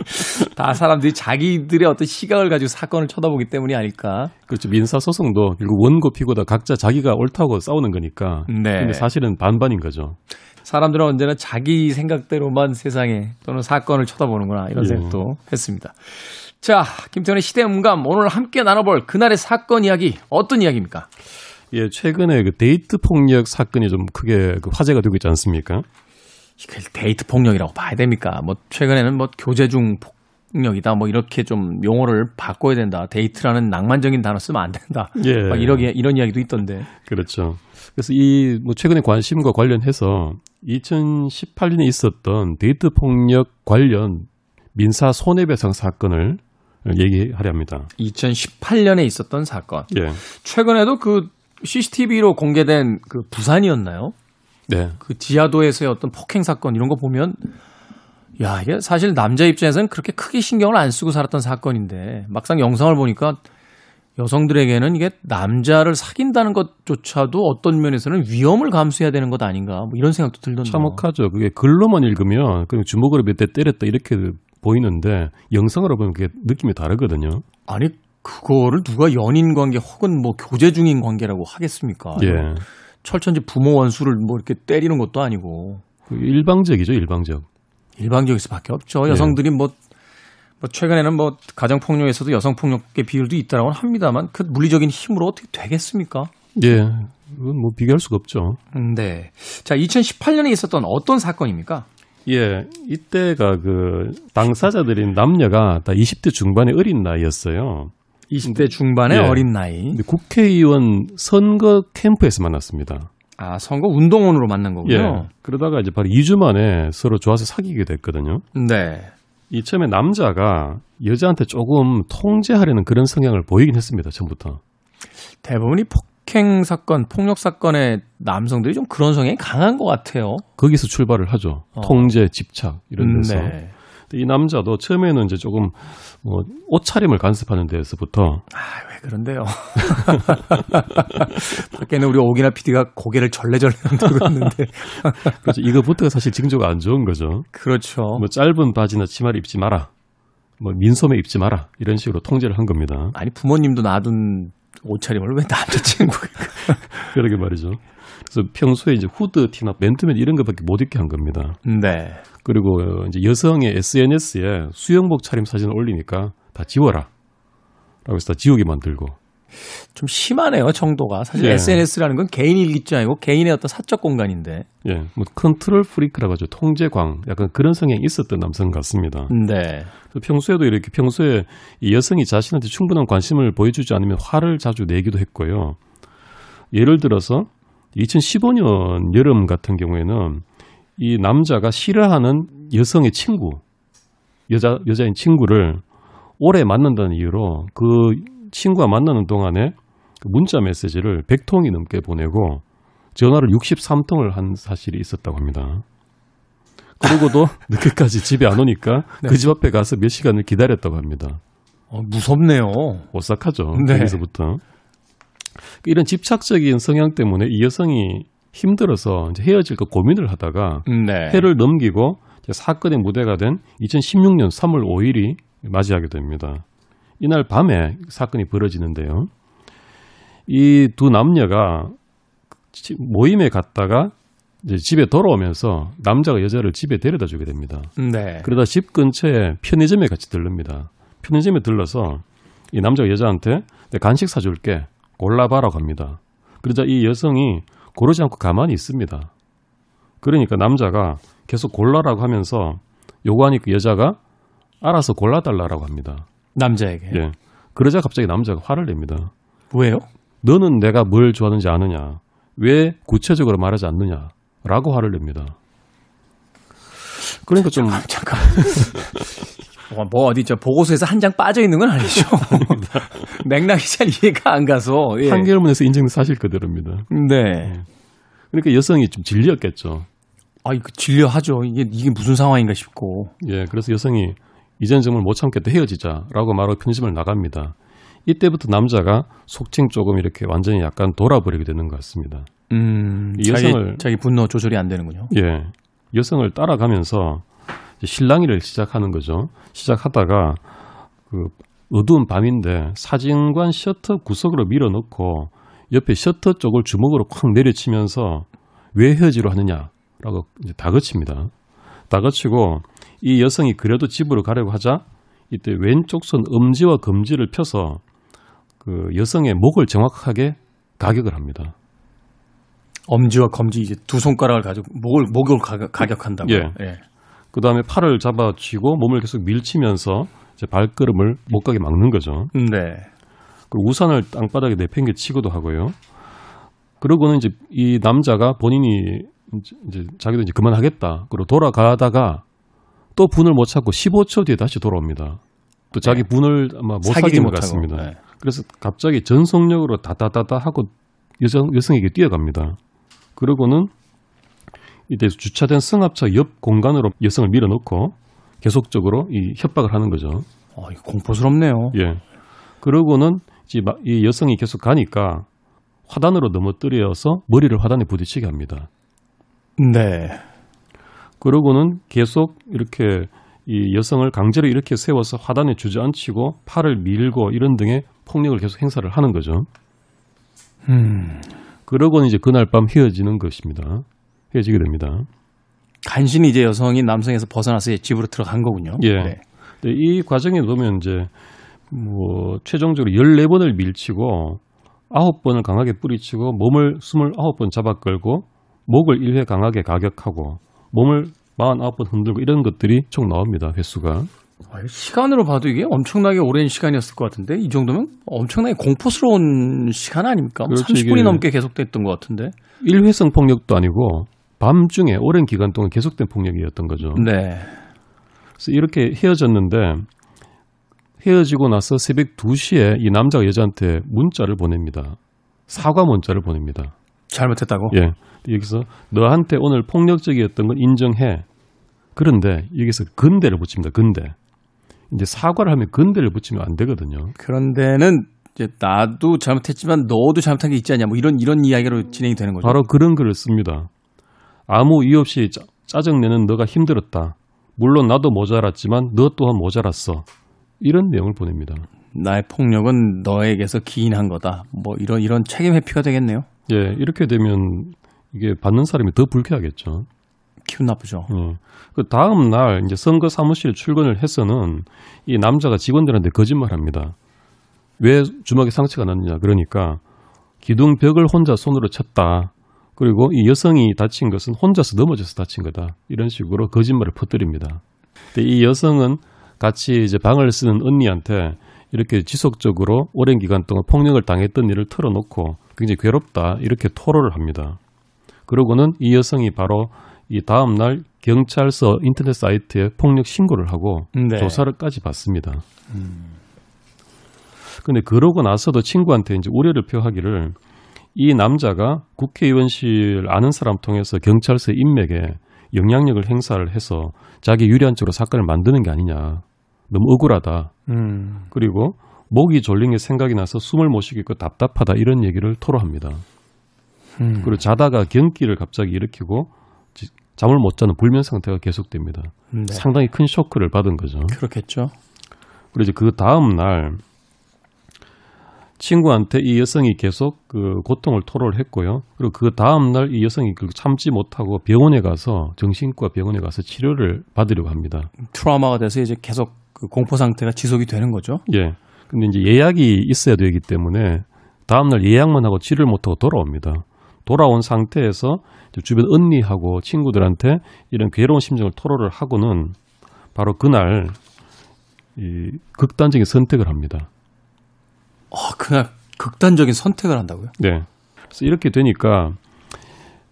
[laughs] 다 사람들이 자기들의 어떤 시각을 가지고 사건을 쳐다보기 때문이 아닐까. 그렇죠. 민사 소송도 결국 원고 피고 다 각자 자기가 옳다고 싸우는 거니까. 네. 근데 사실은 반반인 거죠. 사람들은 언제나 자기 생각대로만 세상에 또는 사건을 쳐다보는구나 이런 예. 생각도 했습니다. 자, 김태훈의 시대음감 오늘 함께 나눠볼 그날의 사건 이야기 어떤 이야기입니까? 예, 최근에 그 데이트 폭력 사건이 좀 크게 그 화제가 되고 있지 않습니까? 이걸 데이트 폭력이라고 봐야 됩니까? 뭐 최근에는 뭐 교제 중 폭력이다 뭐 이렇게 좀 용어를 바꿔야 된다. 데이트라는 낭만적인 단어 쓰면 안 된다. 예. 막 이러게 이런 이야기도 있던데. 그렇죠. 그래서 이 뭐 최근에 관심과 관련해서 2018년에 있었던 데이트 폭력 관련 민사 손해배상 사건을 얘기하려 합니다. 2018년에 있었던 사건. 예. 최근에도 그 CCTV로 공개된 그 부산이었나요? 네. 그 지하도에서의 어떤 폭행 사건 이런 거 보면 야 이게 사실 남자 입장에서는 그렇게 크게 신경을 안 쓰고 살았던 사건인데 막상 영상을 보니까 여성들에게는 이게 남자를 사귄다는 것조차도 어떤 면에서는 위험을 감수해야 되는 것 아닌가 뭐 이런 생각도 들던데. 참혹하죠. 그게 글로만 읽으면 그냥 주먹으로 몇 대 때렸다 이렇게 보이는데 영상으로 보면 그게 느낌이 다르거든요. 아니 그거를 누가 연인 관계 혹은 뭐 교제 중인 관계라고 하겠습니까? 예. 철천지 부모 원수를 뭐 이렇게 때리는 것도 아니고 그 일방적이죠, 일방적. 일방적일 수밖에 없죠. 네. 여성들이 뭐, 뭐 최근에는 뭐 가정 폭력에서도 여성 폭력의 비율도 있다라고 합니다만 그 물리적인 힘으로 어떻게 되겠습니까? 예. 그건 뭐 비교할 수가 없죠. 음, 네. 자, 2018년에 있었던 어떤 사건입니까? 예. 이때가 그 당사자들인 남녀가 다 20대 중반의 어린 나이였어요. 20대 중반의 예. 어린 나이. 국회의원 선거 캠프에서 만났습니다. 아, 선거 운동원으로 만난 거군요. 예. 그러다가 이제 바로 2주 만에 서로 좋아서 사귀게 됐거든요. 네. 이 처음에 남자가 여자한테 조금 통제하려는 그런 성향을 보이긴 했습니다. 처음부터. 대부분이 폭행 사건, 폭력 사건의 남성들이 좀 그런 성향이 강한 것 같아요. 거기서 출발을 하죠. 어. 통제, 집착 이런 데서. 네. 이 남자도 처음에는 이제 조금 뭐 옷차림을 간섭하는 데서부터 아, 왜 그런데요? [laughs] 밖에는 우리 오기나 PD가 고개를 절레절레 흔들고 있는데. [laughs] 그렇죠. 이거부터가 사실 징조가 안 좋은 거죠. 그렇죠. 뭐 짧은 바지나 치마를 입지 마라. 뭐 민소매 입지 마라. 이런 식으로 통제를 한 겁니다. 아니, 부모님도 놔둔 옷차림을 왜 남자친구가. [laughs] 그러게 말이죠. 그래서 평소에 이제 후드티나 맨투맨 이런 것밖에 못 입게 한 겁니다. 네. 그리고 어, 이제 여성의 SNS에 수영복 차림 사진을 올리니까 다 지워라. 라고 해서 다 지우게 만들고. 좀 심하네요, 정도가. 사실 예. SNS라는 건 개인 일기지 아니고 개인의 어떤 사적 공간인데. 예, 뭐 control freak라고 하죠. 통제광. 약간 그런 성향이 있었던 남성 같습니다. 네. 평소에도 이렇게 평소에 이 여성이 자신한테 충분한 관심을 보여주지 않으면 화를 자주 내기도 했고요. 예를 들어서 2015년 여름 같은 경우에는 이 남자가 싫어하는 여성의 친구, 여자 여자인 친구를 오래 만난다는 이유로 그 친구와 만나는 동안에 그 문자 메시지를 100통이 넘게 보내고 전화를 63통을 한 사실이 있었다고 합니다. 그러고도 [laughs] 늦게까지 집에 안 오니까 네. 그집 앞에 가서 몇 시간을 기다렸다고 합니다. 어, 무섭네요. 오싹하죠. 네. 여기서부터. 이런 집착적인 성향 때문에 이 여성이 힘들어서 이제 헤어질까 고민을 하다가 네. 해를 넘기고 사건의 무대가 된 2016년 3월 5일이 맞이하게 됩니다. 이날 밤에 사건이 벌어지는데요. 이 두 남녀가 지- 모임에 갔다가 집에 돌아오면서 남자가 여자를 집에 데려다 주게 됩니다. 네. 그러다 집 근처에 편의점에 같이 들릅니다. 편의점에 들러서 이 남자가 여자한테 내 간식 사줄게 골라봐라고 합니다. 그러자 이 여성이 고르지 않고 가만히 있습니다. 그러니까 남자가 계속 골라라고 하면서 요구하니까 그 여자가 알아서 골라달라고 합니다. 남자에게. 예. 그러자 갑자기 남자가 화를 냅니다. 왜요? 너는 내가 뭘 좋아하는지 아느냐? 왜 구체적으로 말하지 않느냐? 라고 화를 냅니다. 그러니까 좀 잠깐. 뭐, 뭐 어디 저 보고서에서 한 장 빠져 있는 건 아니죠. [laughs] 맥락이 잘 이해가 안 가서. 예. 한결문에서 인정된 사실 그대로입니다. 네. 그러니까 여성이 좀 질렸겠죠. 아, 이거 진료하죠. 이게 이게 무슨 상황인가 싶고. 예, 그래서 여성이 이젠 정말 못 참겠다 헤어지자라고 말하고 편집을 나갑니다. 이때부터 남자가 속칭 조금 이렇게 완전히 약간 돌아버리게 되는 것 같습니다. 음, 이 자기, 여성을- 자기 분노 조절이 안 되는군요. 예, 여성을 따라가면서 이제 실랑이를 시작하는 거죠. 시작하다가 그 어두운 밤인데 사진관 셔터 구석으로 밀어넣고 옆에 셔터 쪽을 주먹으로 콱 내려치면서 왜 헤어지려 하느냐라고 이제 다그칩니다. 다그치고 이 여성이 그래도 집으로 가려고 하자 이때 왼쪽 손 엄지와 검지를 펴서 그 여성의 목을 정확하게 가격을 합니다. 엄지와 검지 이제 두 손가락을 가지고 목을 목을 가격, 가격한다고. 예. 그 다음에 팔을 잡아 쥐고 몸을 계속 밀치면서 이제 발걸음을 못 가게 막는 거죠. 네. 그리고 우산을 땅바닥에 내팽개 치기도 하고요. 그러고는 이제 이 남자가 본인이 이제 자기도 이제 그만하겠다. 그리고 돌아가다가 또 분을 못 찾고 15초 뒤에 다시 돌아옵니다. 또 자기 분을 아마 못 사귄 것. 같습니다. 네. 그래서 갑자기 전속력으로 다다다다 하고 여성, 여성에게 뛰어갑니다. 그러고는 이때 주차된 승합차 옆 공간으로 여성을 밀어넣고 계속적으로 이 협박을 하는 거죠. 어, 이거 공포스럽네요. 예. 그러고는 이제 마- 이 여성이 계속 가니까 화단으로 넘어뜨려서 머리를 화단에 부딪히게 합니다. 네. 그러고는 계속 이렇게 이 여성을 강제로 이렇게 세워서 화단에 주저앉히고 팔을 밀고 이런 등의 폭력을 계속 행사를 하는 거죠. 음. 그러고는 이제 그날 밤 헤어지는 것입니다. 헤어지게 됩니다. 간신히 이제 여성이 남성에서 벗어나서 집으로 들어간 거군요. 예. 네. 근데 이 과정에 보면 이제 뭐 최종적으로 14번을 밀치고 9번을 강하게 뿌리치고 몸을 29번 잡아 끌고 목을 1회 강하게 가격하고 몸을 49번 흔들고 이런 것들이 총 나옵니다. 횟수가. 아, 시간으로 봐도 이게 엄청나게 오랜 시간이었을 것 같은데 이 정도면 엄청나게 공포스러운 시간 아닙니까? 뭐 그렇죠, 30분이 이게- 넘게 계속됐던 것 같은데. 일회성 폭력도 아니고 밤중에 오랜 기간 동안 계속된 폭력이었던 거죠. 네. 그래서 이렇게 헤어졌는데 헤어지고 나서 새벽 2시에 이 남자가 여자한테 문자를 보냅니다. 사과 문자를 보냅니다. 잘못했다고. 예. 여기서 너한테 오늘 폭력적이었던 건 인정해. 그런데 여기서 근대를 붙입니다. 근대. 이제 사과를 하면 근대를 붙이면 안 되거든요. 그런 데는 이제 나도 잘못했지만 너도 잘못한 게 있지 않냐 뭐 이런 이런 이야기로 진행이 되는 거죠. 바로 그런 글을 씁니다. 아무 이유 없이 짜, 짜증내는 너가 힘들었다. 물론 나도 모자랐지만 너 또한 모자랐어. 이런 내용을 보냅니다. 나의 폭력은 너에게서 기인한 거다. 뭐 이런 이런 책임 회피가 되겠네요. 예, 이렇게 되면 이게 받는 사람이 더 불쾌하겠죠. 기분 나쁘죠. 예. 그 다음 날 이제 선거 사무실에 출근을 해서는 이 남자가 직원들한테 거짓말합니다. 왜 주먹에 상처가 났느냐? 그러니까 기둥 벽을 혼자 손으로 쳤다. 그리고 이 여성이 다친 것은 혼자서 넘어져서 다친 거다. 이런 식으로 거짓말을 퍼뜨립니다. 근데 이 여성은 같이 이제 방을 쓰는 언니한테 이렇게 지속적으로 오랜 기간 동안 폭력을 당했던 일을 털어놓고 굉장히 괴롭다. 이렇게 토로를 합니다. 그러고는 이 여성이 바로 이 다음 날 경찰서 인터넷 사이트에 폭력 신고를 하고 네. 조사를까지 받습니다. 근데 그러고 나서도 친구한테 이제 우려를 표하기를 이 남자가 국회의원실 아는 사람 통해서 경찰서 인맥에 영향력을 행사를 해서 자기 유리한 쪽으로 사건을 만드는 게 아니냐. 너무 억울하다. 음. 그리고 목이 졸린 게 생각이 나서 숨을 못 쉬겠고 답답하다 이런 얘기를 토로합니다. 음. 그리고 자다가 경기를 갑자기 일으키고 지- 잠을 못 자는 불면 상태가 계속됩니다. 네. 상당히 큰 쇼크를 받은 거죠. 그렇겠죠. 그리고 이제 그 다음 날 친구한테 이 여성이 계속 그 고통을 토로를 했고요. 그리고 그 다음 날 이 여성이 그 참지 못하고 병원에 가서 정신과 병원에 가서 치료를 받으려고 합니다. 트라우마가 돼서 이제 계속 그 공포 상태가 지속이 되는 거죠. 예. 근데 이제 예약이 있어야 되기 때문에 다음 날 예약만 하고 치료를 못 하고 돌아옵니다. 돌아온 상태에서 주변 언니하고 친구들한테 이런 괴로운 심정을 토로를 하고는 바로 그날 이 극단적인 선택을 합니다. 아, 그날 극단적인 선택을 한다고요? 네. 그래서 이렇게 되니까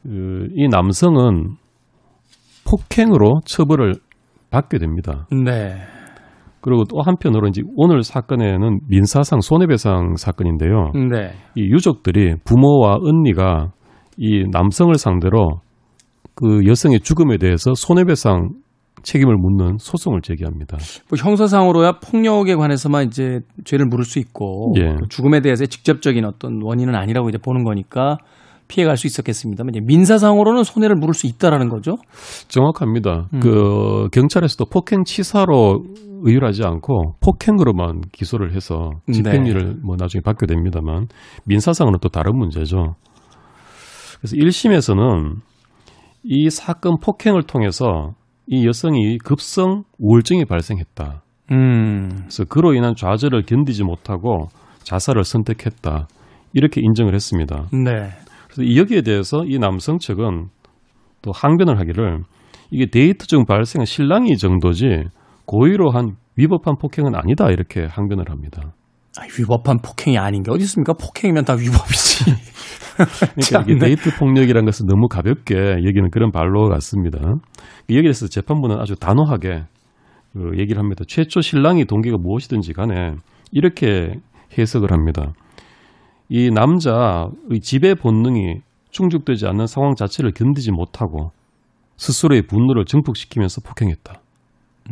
그, 이 남성은 폭행으로 처벌을 받게 됩니다. 네. 그리고 또 한편으로 이제 오늘 사건에는 민사상 손해배상 사건인데요. 네. 이 유족들이 부모와 언니가 이 남성을 상대로 그 여성의 죽음에 대해서 손해배상 책임을 묻는 소송을 제기합니다. 뭐 형사상으로야 폭력에 관해서만 이제 죄를 물을 수 있고 예. 그 죽음에 대해서 직접적인 어떤 원인은 아니라고 이제 보는 거니까 피해갈 수 있었겠습니다만 이제 민사상으로는 손해를 물을 수 있다라는 거죠. 정확합니다. 음. 그 경찰에서도 폭행 치사로 의율하지 않고 폭행으로만 기소를 해서 집행유예를 뭐 나중에 받게 됩니다만 민사상으로는 또 다른 문제죠. 그래서 1심에서는 이 사건 폭행을 통해서 이 여성이 급성 우울증이 발생했다. 음. 그래서 그로 인한 좌절을 견디지 못하고 자살을 선택했다. 이렇게 인정을 했습니다. 네. 그래서 이 여기에 대해서 이 남성 측은 또 항변을 하기를 이게 데이트 중 발생한 신랑이 정도지 고의로 한 위법한 폭행은 아니다 이렇게 항변을 합니다. 아, 위법한 폭행이 아닌 게 어디 있습니까? 폭행이면 다 위법이지. [laughs] 그러니까 이게. 데이트 폭력이라는 것은 너무 가볍게 여기는 그런 발로 같습니다. 여기에 대해서 재판부는 아주 단호하게 그 얘기를 합니다. 최초 신랑이 동기가 무엇이든지 간에 이렇게 해석을 합니다. 이 남자의 지배 본능이 충족되지 않는 상황 자체를 견디지 못하고 스스로의 분노를 증폭시키면서 폭행했다.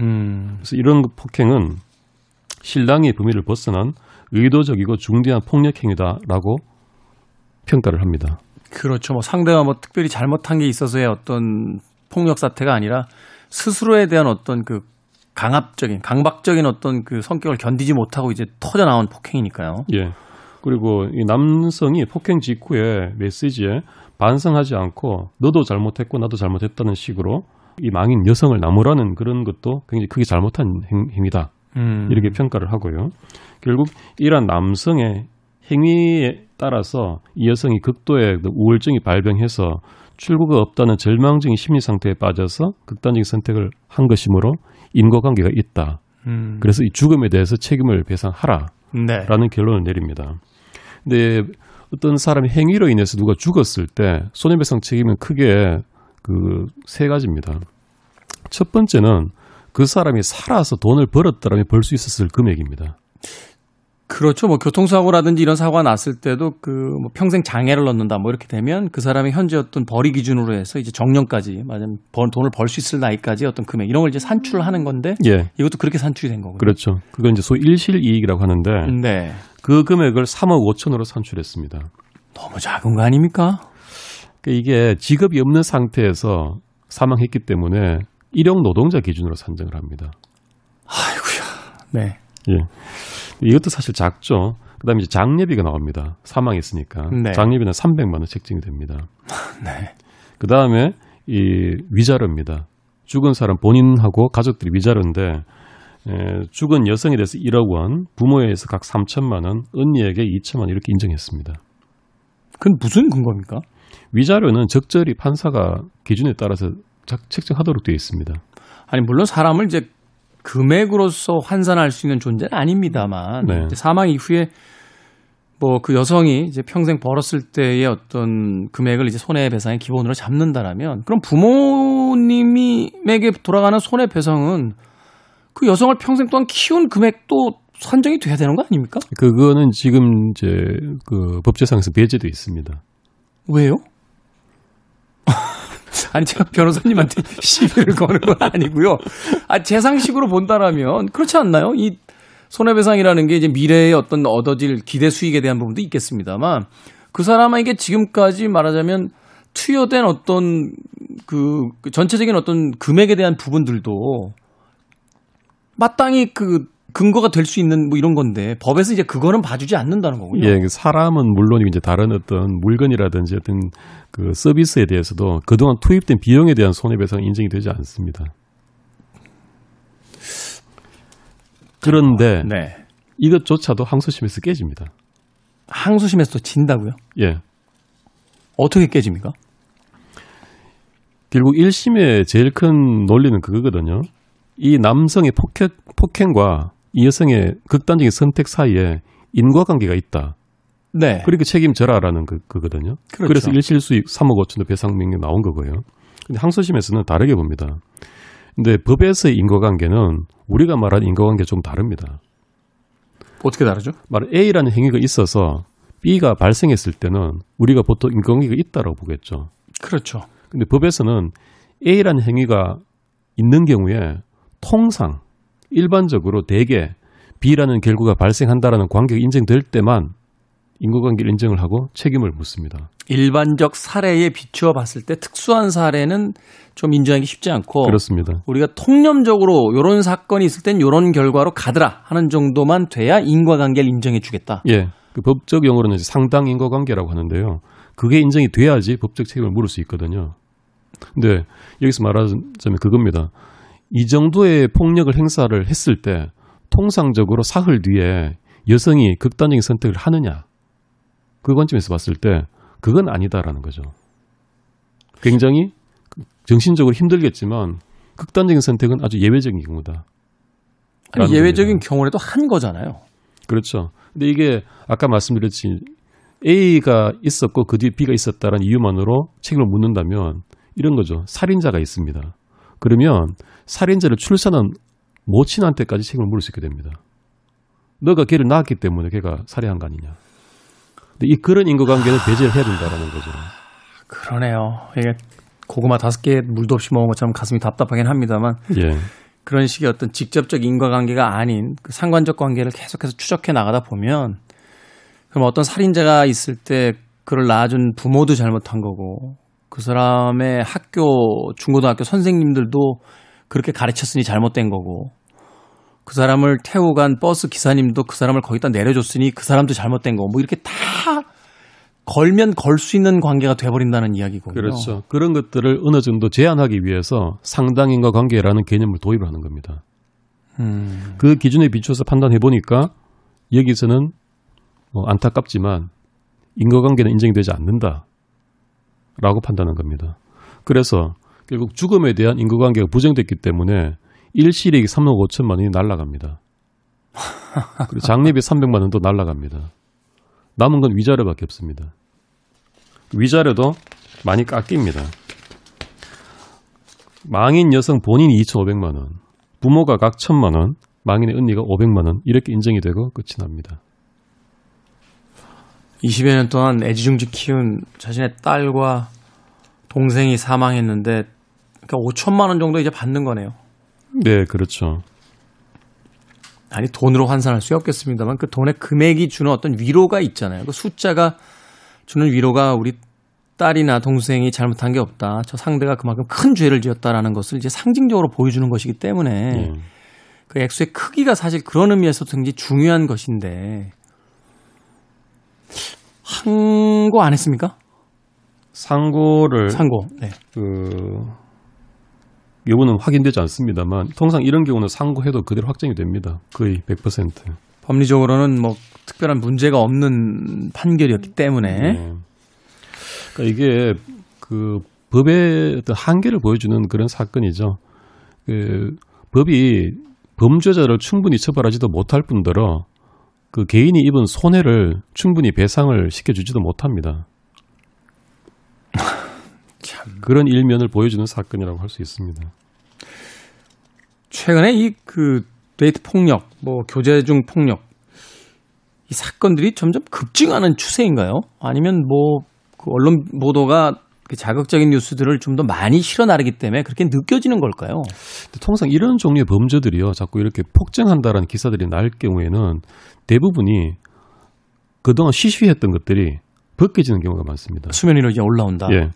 음. 그래서 이런 폭행은 신랑의 범위를 벗어난 의도적이고 중대한 폭력 행위다라고 평가를 합니다. 그렇죠. 뭐 상대가 뭐 특별히 잘못한 게 있어서의 어떤 폭력 사태가 아니라 스스로에 대한 어떤 그 강압적인 강박적인 어떤 그 성격을 견디지 못하고 이제 터져 나온 폭행이니까요. 예. 그리고 이 남성이 폭행 직후에 메시지에 반성하지 않고 너도 잘못했고 나도 잘못했다는 식으로 이 망인 여성을 나무라는 그런 것도 굉장히 크게 잘못한 행, 행위다. 음. 이렇게 평가를 하고요. 결국 이러한 남성의 행위에 따라서 이 여성이 극도의 그 우울증이 발병해서 출구가 없다는 절망적인 심리 상태에 빠져서 극단적인 선택을 한 것이므로 인과관계가 있다. 음. 그래서 이 죽음에 대해서 책임을 배상하라라는 네. 결론을 내립니다. 근데 어떤 사람의 행위로 인해서 누가 죽었을 때 손해배상 책임은 크게 그 세 가지입니다. 첫 번째는 그 사람이 살아서 돈을 벌었더라면 벌 수 있었을 금액입니다. 그렇죠. 뭐 교통사고라든지 이런 사고가 났을 때도 그 뭐 평생 장애를 넣는다 뭐 이렇게 되면 그 사람의 현재 어떤 벌이 기준으로 해서 이제 정년까지 맞으면 번 돈을 벌 수 있을 나이까지 어떤 금액 이런 걸 이제 산출을 하는 건데 예, 이것도 그렇게 산출이 된 거고요. 그렇죠. 그건 이제 소위 일실이익이라고 하는데 네. 그 금액을 3억 5천으로 산출했습니다. 너무 작은 거 아닙니까? 그러니까 이게 직업이 없는 상태에서 사망했기 때문에 일용 노동자 기준으로 산정을 합니다. 아이고야. 네. 예. 이것도 사실 작죠. 그다음에 이제 장례비가 나옵니다. 사망했으니까 네. 장례비는 300만 원 책정이 됩니다. [laughs] 네. 그다음에 이 위자료입니다. 죽은 사람 본인하고 가족들이 위자료인데 에, 죽은 여성에 대해서 1억 원, 부모에 의해서 각 3천만 원, 언니에게 2천만 원 이렇게 인정했습니다. 그건 무슨 근거입니까? 위자료는 적절히 판사가 기준에 따라서 작- 책정하도록 되어 있습니다. 아니 물론 사람을 이제 금액으로서 환산할 수 있는 존재는 아닙니다만 네. 사망 이후에 뭐 그 여성이 이제 평생 벌었을 때의 어떤 금액을 이제 손해배상의 기본으로 잡는다라면 그럼 부모님에게 돌아가는 손해배상은 그 여성을 평생 동안 키운 금액도 산정이 돼야 되는 거 아닙니까? 그거는 지금 이제 그 법제상에서 배제되어 있습니다. 왜요? [laughs] 아니 제가 변호사님한테 [laughs] 시비를 거는 건 아니고요. 아, 제 상식으로 본다라면 그렇지 않나요? 이 손해배상이라는 게 이제 미래에 어떤 얻어질 기대 수익에 대한 부분도 있겠습니다만 그 사람에게 지금까지 말하자면 투여된 어떤 그, 그 전체적인 어떤 금액에 대한 부분들도 마땅히 그 근거가 될 수 있는 뭐 이런 건데 법에서 이제 그거는 봐주지 않는다는 거군요. 예, 그 사람은 물론 이제 다른 어떤 물건이라든지 어떤 그 서비스에 대해서도 그동안 투입된 비용에 대한 손해배상은 인정이 되지 않습니다. 그런데 네. 이것조차도 항소심에서 깨집니다. 항소심에서도 진다고요? 예. 어떻게 깨집니까? 결국 1심의 제일 큰 논리는 그거거든요. 이 남성의 폭행, 폭행과 이 여성의 극단적인 선택 사이에 인과관계가 있다. 네. 그러니까 책임져라라는 그, 그거든요. 그렇죠. 그래서 일실 수익 3억 5천도 배상 명령 나온 거고요. 근데 항소심에서는 다르게 봅니다. 근데 법에서의 인과관계는 우리가 말하는 인과관계 좀 다릅니다. 어떻게 다르죠? 말 A라는 행위가 있어서 B가 발생했을 때는 우리가 보통 인과관계가 있다라고 보겠죠. 그렇죠. 근데 법에서는 A라는 행위가 있는 경우에 통상 일반적으로 대개 B라는 결과가 발생한다라는 관계가 인정될 때만 인과관계를 인정을 하고 책임을 묻습니다. 일반적 사례에 비추어 봤을 때 특수한 사례는 좀 인정하기 쉽지 않고 그렇습니다. 우리가 통념적으로 이런 사건이 있을 땐 이런 결과로 가더라 하는 정도만 돼야 인과관계를 인정해 주겠다. 예. 그 법적 용어로는 상당 인과관계라고 하는데요. 그게 인정이 돼야지 법적 책임을 물을 수 있거든요. 근데 여기서 말하자면 그겁니다. 이 정도의 폭력을 행사를 했을 때 통상적으로 사흘 뒤에 여성이 극단적인 선택을 하느냐. 그 관점에서 봤을 때 그건 아니다라는 거죠. 굉장히 정신적으로 힘들겠지만 극단적인 선택은 아주 예외적인 경우다. 아니, 예외적인 겁니다. 경우라도 한 거잖아요. 그렇죠. 근데 이게 아까 말씀드렸지 A가 있었고 그 뒤에 B가 있었다라는 이유만으로 책임을 묻는다면 이런 거죠. 살인자가 있습니다. 그러면 살인자를 출산한 모친한테까지 책임을 물을 수 있게 됩니다. 너가 걔를 낳았기 때문에 걔가 살해한 거 아니냐. 근데 이 그런 인과관계는 배제를 해야 된다라는 거죠. 그러네요. 이게 고구마 다섯 개 물도 없이 먹은 것처럼 가슴이 답답하긴 합니다만 예. 그런 식의 어떤 직접적 인과관계가 아닌 그 상관적 관계를 계속해서 추적해 나가다 보면 그럼 어떤 살인자가 있을 때 그를 낳아준 부모도 잘못한 거고 그 사람의 학교 중고등학교 선생님들도 그렇게 가르쳤으니 잘못된 거고 그 사람을 태우고 간 버스 기사님도 그 사람을 거기다 내려줬으니 그 사람도 잘못된 거고 뭐 이렇게 다 걸면 걸 수 있는 관계가 돼버린다는 이야기거든요. 그렇죠. 그런 것들을 어느 정도 제한하기 위해서 상당인과 관계라는 개념을 도입을 하는 겁니다. 음, 그 기준에 비춰서 판단해 보니까 여기서는 뭐 안타깝지만 인과관계는 인정이 되지 않는다 라고 판단한 겁니다. 그래서 결국 죽음에 대한 인과관계가 부정됐기 때문에 일시이익이 3억 5천만 원이 날라갑니다. [laughs] 그리고 장례비 300만 원도 날라갑니다. 남은 건 위자료밖에 없습니다. 위자료도 많이 깎입니다. 망인 여성 본인이 2,500만 원, 부모가 각 1,000만 원, 망인의 언니가 500만 원 이렇게 인정이 되고 끝이 납니다. 20여 년 동안 애지중지 키운 자신의 딸과 동생이 사망했는데 그러니까 5천만 원 정도 이제 받는 거네요. 네, 그렇죠. 아니 돈으로 환산할 수 없겠습니다만 그 돈의 금액이 주는 어떤 위로가 있잖아요. 그 숫자가 주는 위로가 우리 딸이나 동생이 잘못한 게 없다. 저 상대가 그만큼 큰 죄를 지었다라는 것을 이제 상징적으로 보여주는 것이기 때문에 예. 그 액수의 크기가 사실 그런 의미에서 굉장히 중요한 것인데 항고 안 했습니까? 상고를 상고. 네. 그 여부는 확인되지 않습니다만 통상 이런 경우는 상고해도 그대로 확정이 됩니다. 거의 100%. 법리적으로는 뭐 특별한 문제가 없는 판결이었기 때문에 네. 그러니까 이게 그 법의 어떤 한계를 보여주는 그런 사건이죠. 그 법이 범죄자를 충분히 처벌하지도 못할 뿐더러 그 개인이 입은 손해를 충분히 배상을 시켜주지도 못합니다. [laughs] 참 그런 일면을 보여주는 사건이라고 할 수 있습니다. 최근에 이 그 데이트 폭력, 뭐 교제 중 폭력 이 사건들이 점점 급증하는 추세인가요? 아니면 뭐 그 언론 보도가 그 자극적인 뉴스들을 좀 더 많이 실어 나르기 때문에 그렇게 느껴지는 걸까요? 통상 이런 종류의 범죄들이요, 자꾸 이렇게 폭증한다라는 기사들이 날 경우에는 대부분이 그동안 시시했던 것들이 벗겨지는 경우가 많습니다. 수면 위로 이제 올라온다. 예.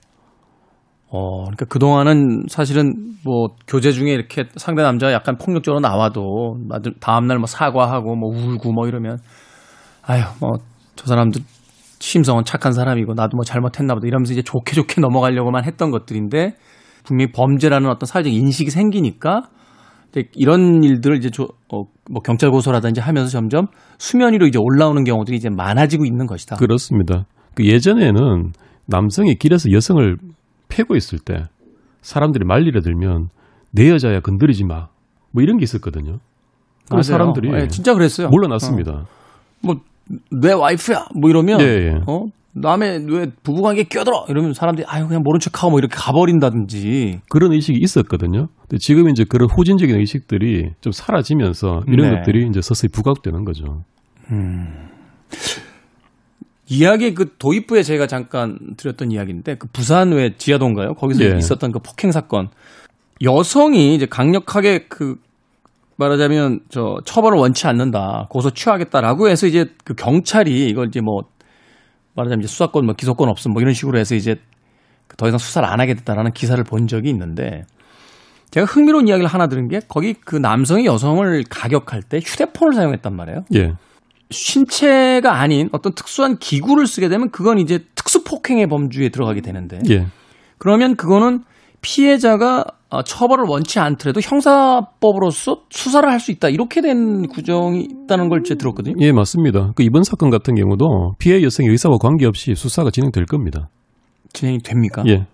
어, 그러니까 그동안은 사실은 뭐 교제 중에 이렇게 상대 남자가 약간 폭력적으로 나와도 다음날 뭐 사과하고 뭐 울고 뭐 이러면 아유, 뭐저 사람도 심성은 착한 사람이고 나도 뭐 잘못했나 보다 이러면서 이제 좋게 좋게 [laughs] 넘어가려고만 했던 것들인데 분명히 범죄라는 어떤 사회적 인식이 생기니까 이런 일들을 이제 조, 어, 뭐 경찰 고소라든지 하면서 점점 수면 위로 이제 올라오는 경우들이 이제 많아지고 있는 것이다. 그렇습니다. 그 예전에는 남성이 길에서 여성을 패고 있을 때 사람들이 말리려 들면 내 여자야 건드리지 마. 뭐 이런 게 있었거든요. 그. 사람들이 예, 진짜 그랬어요. 물러났습니다. 뭐 내 와이프야 뭐 이러면 예, 예. 어 남의 왜 부부관계 끼어들어 이러면 사람들이 아유 그냥 모른 척하고 뭐 이렇게 가버린다든지 그런 의식이 있었거든요. 근데 지금 이제 그런 후진적인 의식들이 좀 사라지면서 이런 네. 것들이 이제 서서히 부각되는 거죠. 이야기 그 도입부에 제가 잠깐 드렸던 이야기인데 그 부산 왜 지하도인가요? 거기서 예. 있었던 그 폭행 사건 여성이 이제 강력하게 그 말하자면 저 처벌을 원치 않는다 고소 취하겠다라고 해서 이제 그 경찰이 이걸 이제 뭐 말하자면 이제 수사권 뭐 기소권 없음 뭐 이런 식으로 해서 이제 그더 이상 수사를 안 하게 됐다라는 기사를 본 적이 있는데 제가 흥미로운 이야기를 하나 들은 게 거기 그 남성이 여성을 가격할 때 휴대폰을 사용했단 말이에요. 예. 신체가 아닌 어떤 특수한 기구를 쓰게 되면 그건 이제 특수 폭행의 범주에 들어가게 되는데 예. 그러면 그거는 피해자가 어, 처벌을 원치 않더라도 형사법으로서 수사를 할 수 있다 이렇게 된 구정이 있다는 걸 제가 들었거든요. 예, 맞습니다. 그 이번 사건 같은 경우도 피해 여성의 의사와 관계없이 수사가 진행될 겁니다. 진행이 됩니까? 예.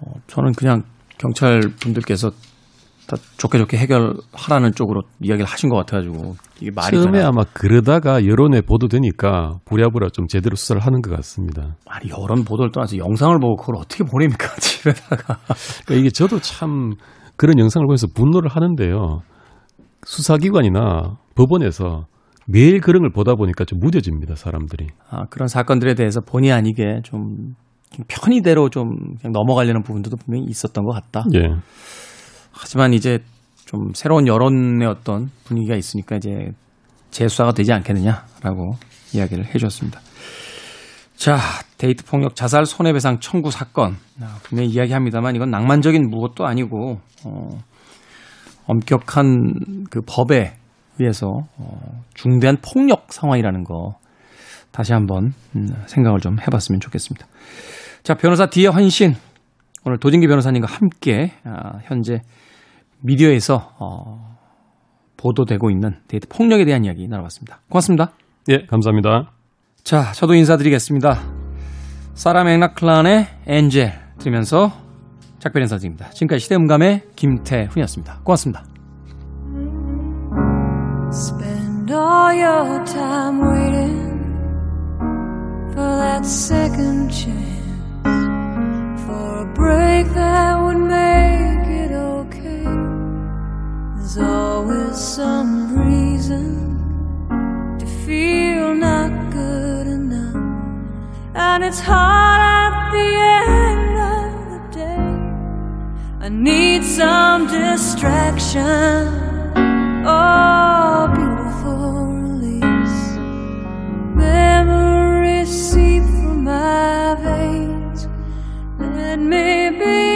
어, 저는 그냥 경찰 분들께서 다 좋게 좋게 해결하라는 쪽으로 이야기를 하신 것 같아가지고 이게 말이 처음에? 아마 그러다가 여론에 보도되니까 부랴부랴 좀 제대로 수사를 하는 것 같습니다. 아니 여론 보도를 떠나서 영상을 보고 그걸 어떻게 보냅니까 [laughs] 집에다가 그러니까 이게 저도 참 그런 영상을 보면서 분노를 하는데요. 수사기관이나 법원에서 매일 그런 걸 보다 보니까 좀 무뎌집니다, 사람들이. 아, 그런 사건들에 대해서 본의 아니게 좀 편의대로 좀 넘어가려는 부분들도 분명히 있었던 것 같다. 예. 하지만 이제 좀 새로운 여론의 어떤 분위기가 있으니까 이제 재수사가 되지 않겠느냐라고 이야기를 해주었습니다. 자, 데이트 폭력 자살 손해배상 청구 사건. 아, 분명히 이야기합니다만 이건 낭만적인 무엇도 아니고, 어, 엄격한 그 법에 의해서 어, 중대한 폭력 상황이라는 거 다시 한번 음, 생각을 좀 해봤으면 좋겠습니다. 자, 변호사 디에 헌신. 오늘 도진기 변호사님과 함께 아, 현재 미디어에서 어, 보도되고 있는 데이트 폭력에 대한 이야기 나눠봤습니다. 고맙습니다. 예, 감사합니다. 자, 저도 인사드리겠습니다. 사라 맥락클란의 엔젤 들으면서 작별 인사드립니다. 지금까지 시대음감의 김태훈이었습니다. 고맙습니다. Spend all your time waiting for that second chance, for a break that would make. There's always some reason to feel not good enough, and it's hard at the end of the day. I need some distraction. Oh, beautiful release. Memories seep from my veins. Let me be